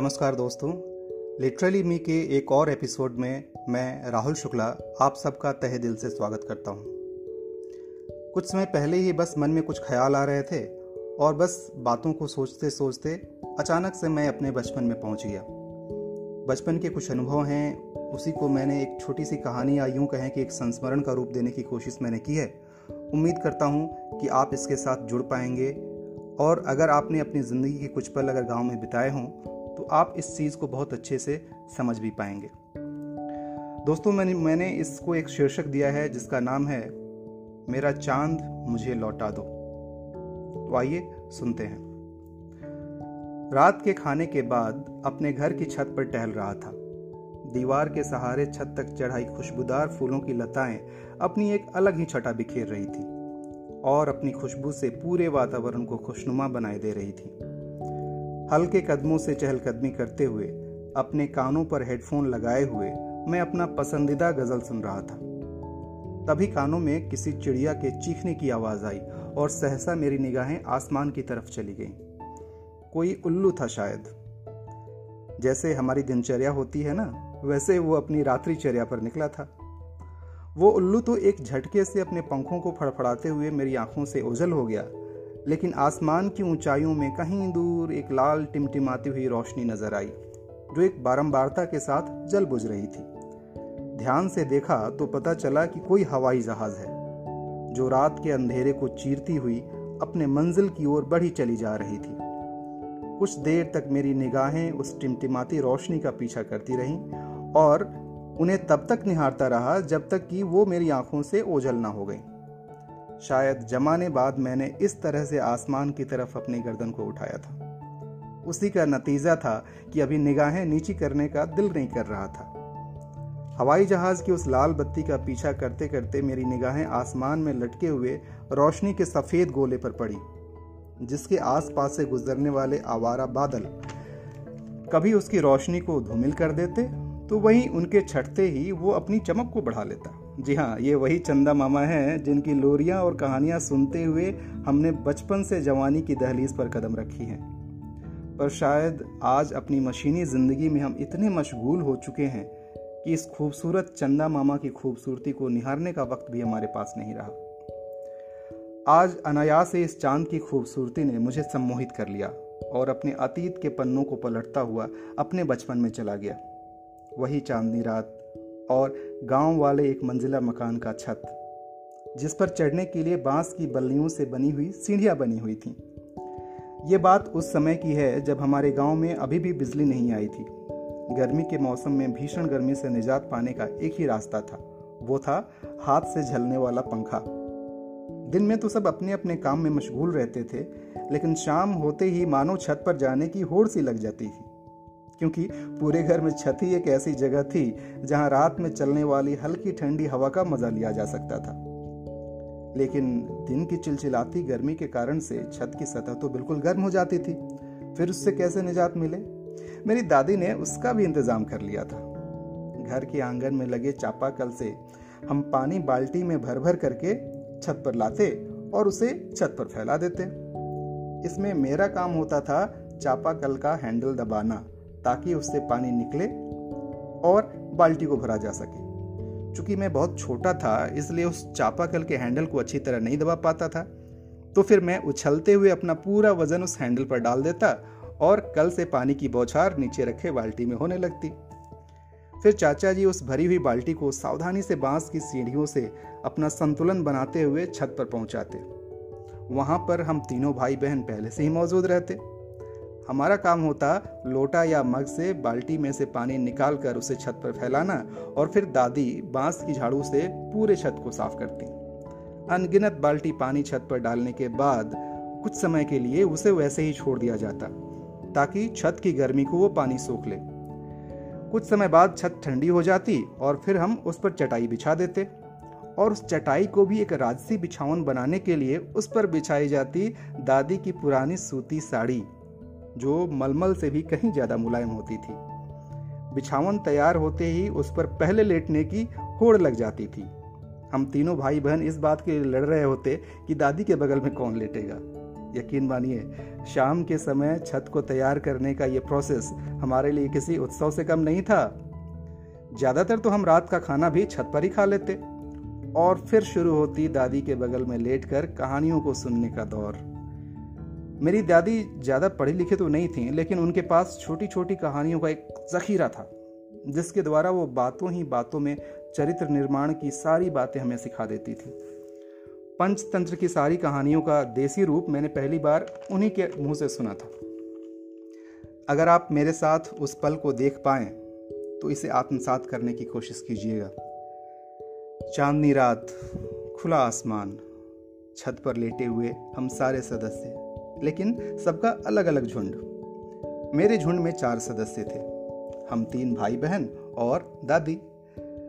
नमस्कार दोस्तों। लिटरली मी के एक और एपिसोड में मैं राहुल शुक्ला आप सबका तहे दिल से स्वागत करता हूँ। कुछ समय पहले ही बस मन में कुछ ख्याल आ रहे थे और बस बातों को सोचते सोचते अचानक से मैं अपने बचपन में पहुँच गया। बचपन के कुछ अनुभव हैं, उसी को मैंने एक छोटी सी कहानी या यूँ कहें कि एक संस्मरण का रूप देने की कोशिश मैंने की है। उम्मीद करता हूँ कि आप इसके साथ जुड़ पाएँगे और अगर आपने अपनी ज़िंदगी के कुछ पल अगर गाँव में बिताए हों आप इस चीज़ को बहुत अच्छे से समझ भी पाएँगे। दोस्तों, मैंने मैंने इसको एक शीर्षक दिया है, जिसका नाम है, मेरा चाँद मुझे लौटा दो। तो आइए सुनते हैं। रात के खाने के बाद अपने घर की छत पर टहल रहा था। दीवार के सहारे छत तक चढ़ाई खुशबूदार फूलों की लताएँ अपनी एक अलग ही छटा बिखेर रही थी और अपनी खुशबू से पूरे वातावरण को खुशनुमा बनाए दे रही थी। हल्के कदमों से चहलकदमी करते हुए, अपने कानों पर हेडफोन लगाए हुए, मैं अपना पसंदीदा गज़ल सुन रहा था। तभी कानों में किसी चिड़िया के चीखने की आवाज़ आई और सहसा मेरी निगाहें आसमान की तरफ़ चली गईं। कोई उल्लू था शायद। जैसे हमारी दिनचर्या होती है ना, वैसे वो अपनी रात्रिचर्या पर निकला था। वो उल्लू तो एक झटके से अपने पंखों को फड़फड़ाते हुए मेरी आँखों से ओझल हो गया लेकिन आसमान की ऊंचाइयों में कहीं दूर एक लाल टिमटिमाती हुई रोशनी नज़र आई, जो एक बारंबारता के साथ जल बुझ रही थी। ध्यान से देखा तो पता चला कि कोई हवाई जहाज़ है, जो रात के अंधेरे को चीरती हुई अपने मंजिल की ओर बढ़ी चली जा रही थी। कुछ देर तक मेरी निगाहें उस टिमटिमाती रोशनी का पीछा करती रहीं और उन्हें तब तक निहारता रहा जब तक कि वो मेरी आँखों से ओझल ना हो गई। शायद जमाने बाद मैंने इस तरह से आसमान की तरफ़ अपनी गर्दन को उठाया था। उसी का नतीजा था कि अभी निगाहें नीची करने का दिल नहीं कर रहा था। हवाई जहाज़ की उस लाल बत्ती का पीछा करते करते मेरी निगाहें आसमान में लटके हुए रोशनी के सफ़ेद गोले पर पड़ी, जिसके आसपास से गुजरने वाले आवारा बादल कभी उसकी रोशनी को धूमिल कर देते तो वहीं उनके छटते ही वो अपनी चमक को बढ़ा लेता। जी हाँ ये वही चंदा मामा हैं जिनकी लोरियाँ और कहानियाँ सुनते हुए हमने बचपन से जवानी की दहलीज पर कदम रखी हैं। पर शायद आज अपनी मशीनी ज़िंदगी में हम इतने मशगूल हो चुके हैं कि इस खूबसूरत चंदा मामा की खूबसूरती को निहारने का वक्त भी हमारे पास नहीं रहा। आज अनायास से इस चाँद की खूबसूरती ने मुझे सम्मोहित कर लिया और अपने अतीत के पन्नों को पलटता हुआ अपने बचपन में चला गया। वही चांदनी रात और गाँव वाले एक मंजिला मकान का छत, जिस पर चढ़ने के लिए बाँस की बल्लियों से बनी हुई सीढ़ियाँ बनी हुई थीं। ये बात उस समय की है जब हमारे गाँव में अभी भी बिजली नहीं आई थी। गर्मी के मौसम में भीषण गर्मी से निजात पाने का एक ही रास्ता था। वो था हाथ से झलने वाला पंखा। दिन में तो सब अपने अपने काम में मशगूल रहते थे, लेकिन शाम होते ही मानो छत पर जाने की होड़ सी लग जाती थी। क्योंकि पूरे घर में छत ही एक ऐसी जगह थी जहाँ रात में चलने वाली हल्की ठंडी हवा का मज़ा लिया जा सकता था। लेकिन दिन की चिलचिलाती गर्मी के कारण से छत की सतह तो बिल्कुल गर्म हो जाती थी। फिर उससे कैसे निजात मिले? मेरी दादी ने उसका भी इंतज़ाम कर लिया था। घर के आँगन में लगे चापाकल से हम पानी बाल्टी में भर भर करके छत पर लाते और उसे छत पर फैला देते। इसमें मेरा काम होता था चापाकल का हैंडल दबाना। ताकि उससे पानी निकले और बाल्टी को भरा जा सके। चूँकि मैं बहुत छोटा था, इसलिए उस चापाकल के हैंडल को अच्छी तरह नहीं दबा पाता था तो फिर मैं उछलते हुए अपना पूरा वज़न उस हैंडल पर डाल देता और कल से पानी की बौछार नीचे रखे बाल्टी में होने लगती। फिर चाचा जी उस भरी हुई बाल्टी को सावधानी से बाँस की सीढ़ियों से अपना संतुलन बनाते हुए छत पर पहुंचाते। वहाँ पर हम तीनों भाई बहन पहले से ही मौजूद रहते। हमारा काम होता लोटा या मग से बाल्टी में से पानी निकाल कर उसे छत पर फैलाना और फिर दादी बाँस की झाड़ू से पूरे छत को साफ़ करती। अनगिनत बाल्टी पानी छत पर डालने के बाद कुछ समय के लिए उसे वैसे ही छोड़ दिया जाता, ताकि छत की गर्मी को वो पानी सोख ले। कुछ समय बाद छत ठंडी हो जाती और फिर हम उस पर चटाई बिछा देते और उस चटाई को भी एक राजसी बिछावन बनाने के लिए उस पर बिछाई जाती दादी की पुरानी सूती साड़ी। जो मलमल से भी कहीं ज़्यादा मुलायम होती थी। बिछावन तैयार होते ही उस पर पहले लेटने की होड़ लग जाती थी। हम तीनों भाई बहन इस बात के लड़ रहे होते कि दादी के बगल में कौन लेटेगा। यकीन मानिए, शाम के समय छत को तैयार करने का ये प्रोसेस हमारे लिए किसी उत्सव से कम नहीं था। ज़्यादातर तो हम रात का खाना भी छत पर ही खा लेते। और फिर शुरू होती दादी के बगल में लेटकर कहानियों को सुनने का दौर। मेरी दादी ज़्यादा पढ़ी लिखी तो नहीं थी, लेकिन उनके पास छोटी छोटी कहानियों का एक जखीरा था, जिसके द्वारा वो बातों ही बातों में चरित्र निर्माण की सारी बातें हमें सिखा देती थी। पंचतंत्र की सारी कहानियों का देसी रूप मैंने पहली बार उन्हीं के मुँह से सुना था। अगर आप मेरे साथ उस पल को देख पाए तो इसे आत्मसात करने की कोशिश कीजिएगा। चांदनी रात, खुला आसमान, छत पर लेटे हुए हम सारे सदस्य लेकिन सबका अलग अलग झुंड। मेरे झुंड में चार सदस्य थे। हम तीन भाई बहन और दादी।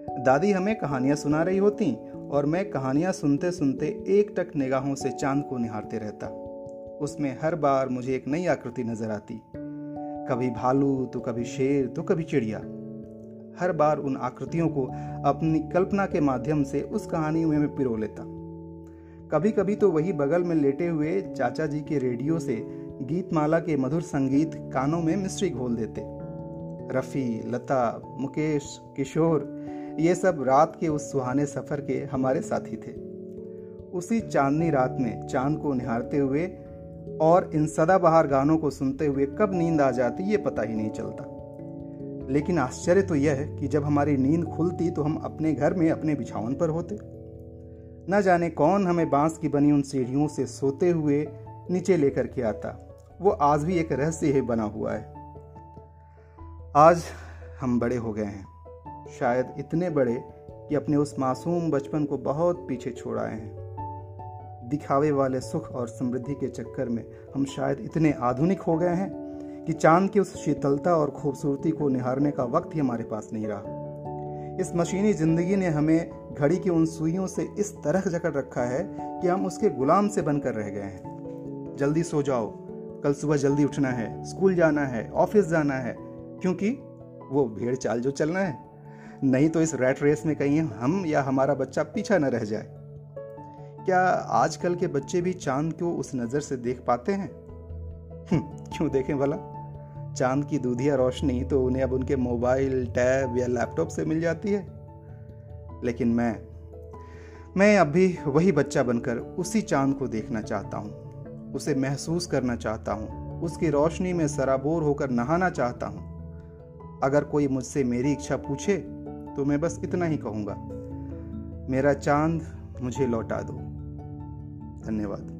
दादी हमें कहानियाँ सुना रही होती और मैं कहानियाँ सुनते सुनते एक टक निगाहों से चाँद को निहारते रहता। उसमें हर बार मुझे एक नई आकृति नज़र आती। कभी भालू तो कभी शेर तो कभी चिड़िया। हर बार उन आकृतियों को अपनी कल्पना के माध्यम से उस कहानी में पिरो लेता। कभी कभी तो वही बगल में लेटे हुए चाचा जी के रेडियो से गीतमाला के मधुर संगीत कानों में मिस्ट्री घोल देते। रफ़ी, लता, मुकेश, किशोर, ये सब रात के उस सुहाने सफ़र के हमारे साथी थे। उसी चांदनी रात में चाँद को निहारते हुए और इन सदाबहार गानों को सुनते हुए कब नींद आ जाती ये पता ही नहीं चलता। लेकिन आश्चर्य तो यह है कि जब हमारी नींद खुलती तो हम अपने घर में अपने बिछावन पर होते। न जाने कौन हमें बाँस की बनी उन सीढ़ियों से सोते हुए नीचे लेकर के आता। वो आज भी एक रहस्य ही बना हुआ है। आज हम बड़े हो गए हैं। शायद इतने बड़े कि अपने उस मासूम बचपन को बहुत पीछे छोड़ आए हैं। दिखावे वाले सुख और समृद्धि के चक्कर में हम शायद इतने आधुनिक हो गए हैं कि चाँद की उस शीतलता और खूबसूरती को निहारने का वक्त ही हमारे पास नहीं रहा। इस मशीनी ज़िंदगी ने हमें घड़ी की उन सुइयों से इस तरह जकड़ रखा है कि हम उसके गुलाम से बनकर रह गए हैं। जल्दी सो जाओ। कल सुबह जल्दी उठना है स्कूल जाना है ऑफ़िस जाना है क्योंकि वो भेड़ चाल जो चलना है। नहीं तो इस रैट रेस में कहीं हम या हमारा बच्चा पीछा न रह जाए। क्या आजकल के बच्चे भी चाँद को उस नज़र से देख पाते हैं? हम्म, क्यों देखें भला? चाँद की दूधिया रोशनी तो उन्हें अब उनके मोबाइल टैब या लैपटॉप से मिल जाती है। लेकिन मैं मैं अब भी वही बच्चा बनकर उसी चाँद को देखना चाहता हूँ, उसे महसूस करना चाहता हूँ, उसकी रोशनी में सराबोर होकर नहाना चाहता हूँ। अगर कोई मुझसे मेरी इच्छा पूछे तो मैं बस इतना ही कहूँगा। मेरा चाँद मुझे लौटा दो। धन्यवाद।